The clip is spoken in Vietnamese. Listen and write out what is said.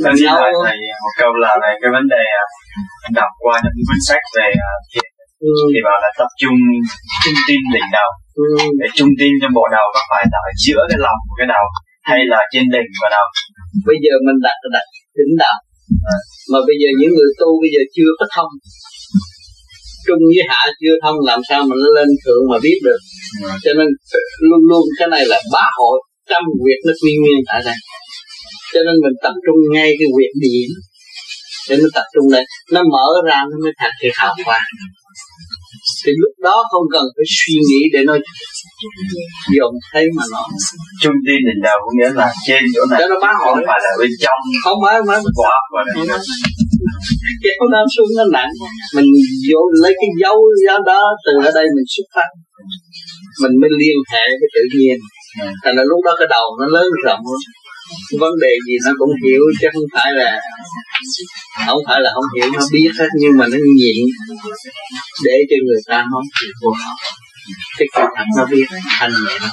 Tôi xin hỏi thầy một câu là về cái vấn đề à, đọc qua những cuốn sách về à, thiền. Ừ. thì bảo là tập trung trung tin đỉnh đầu. Ừ. để trung tin trong bộ đầu có phải là ở giữa cái lòng của cái đầu hay là trên đỉnh của đầu. Bây giờ mình đặt đặt đỉnh đạo. À. mà bây giờ những người tu bây giờ chưa có thông. Trung với hạ chưa thông làm sao mà nó lên thượng mà biết được? À. cho nên luôn luôn cái này là bá hội trăm việc nó quy nguyên tại đây cho nên mình tập trung ngay cái việc điểm để nó tập trung đây nó mở ra nó mới thật sự hào quang. Thì lúc đó không cần phải suy nghĩ để nó dùng thấy mà nó trung tin đỉnh đầu có nghĩa là trên chỗ này nó bá hội. không phải là bên trong. Không phải mới quá và kéo nó xuống nó nặng. Mình vô lấy cái dấu giá đó từ ở đây mình xuất phát. Mình mới liên hệ với tự nhiên. Ừ. thành là lúc đó cái đầu nó lớn rộng vấn đề gì nó cũng hiểu, chứ không phải là, không phải là không hiểu, nó biết hết, nhưng mà nó nhịn để cho người ta không chịu của họ. Cái sự thật nó biết thanh nhẹ lắm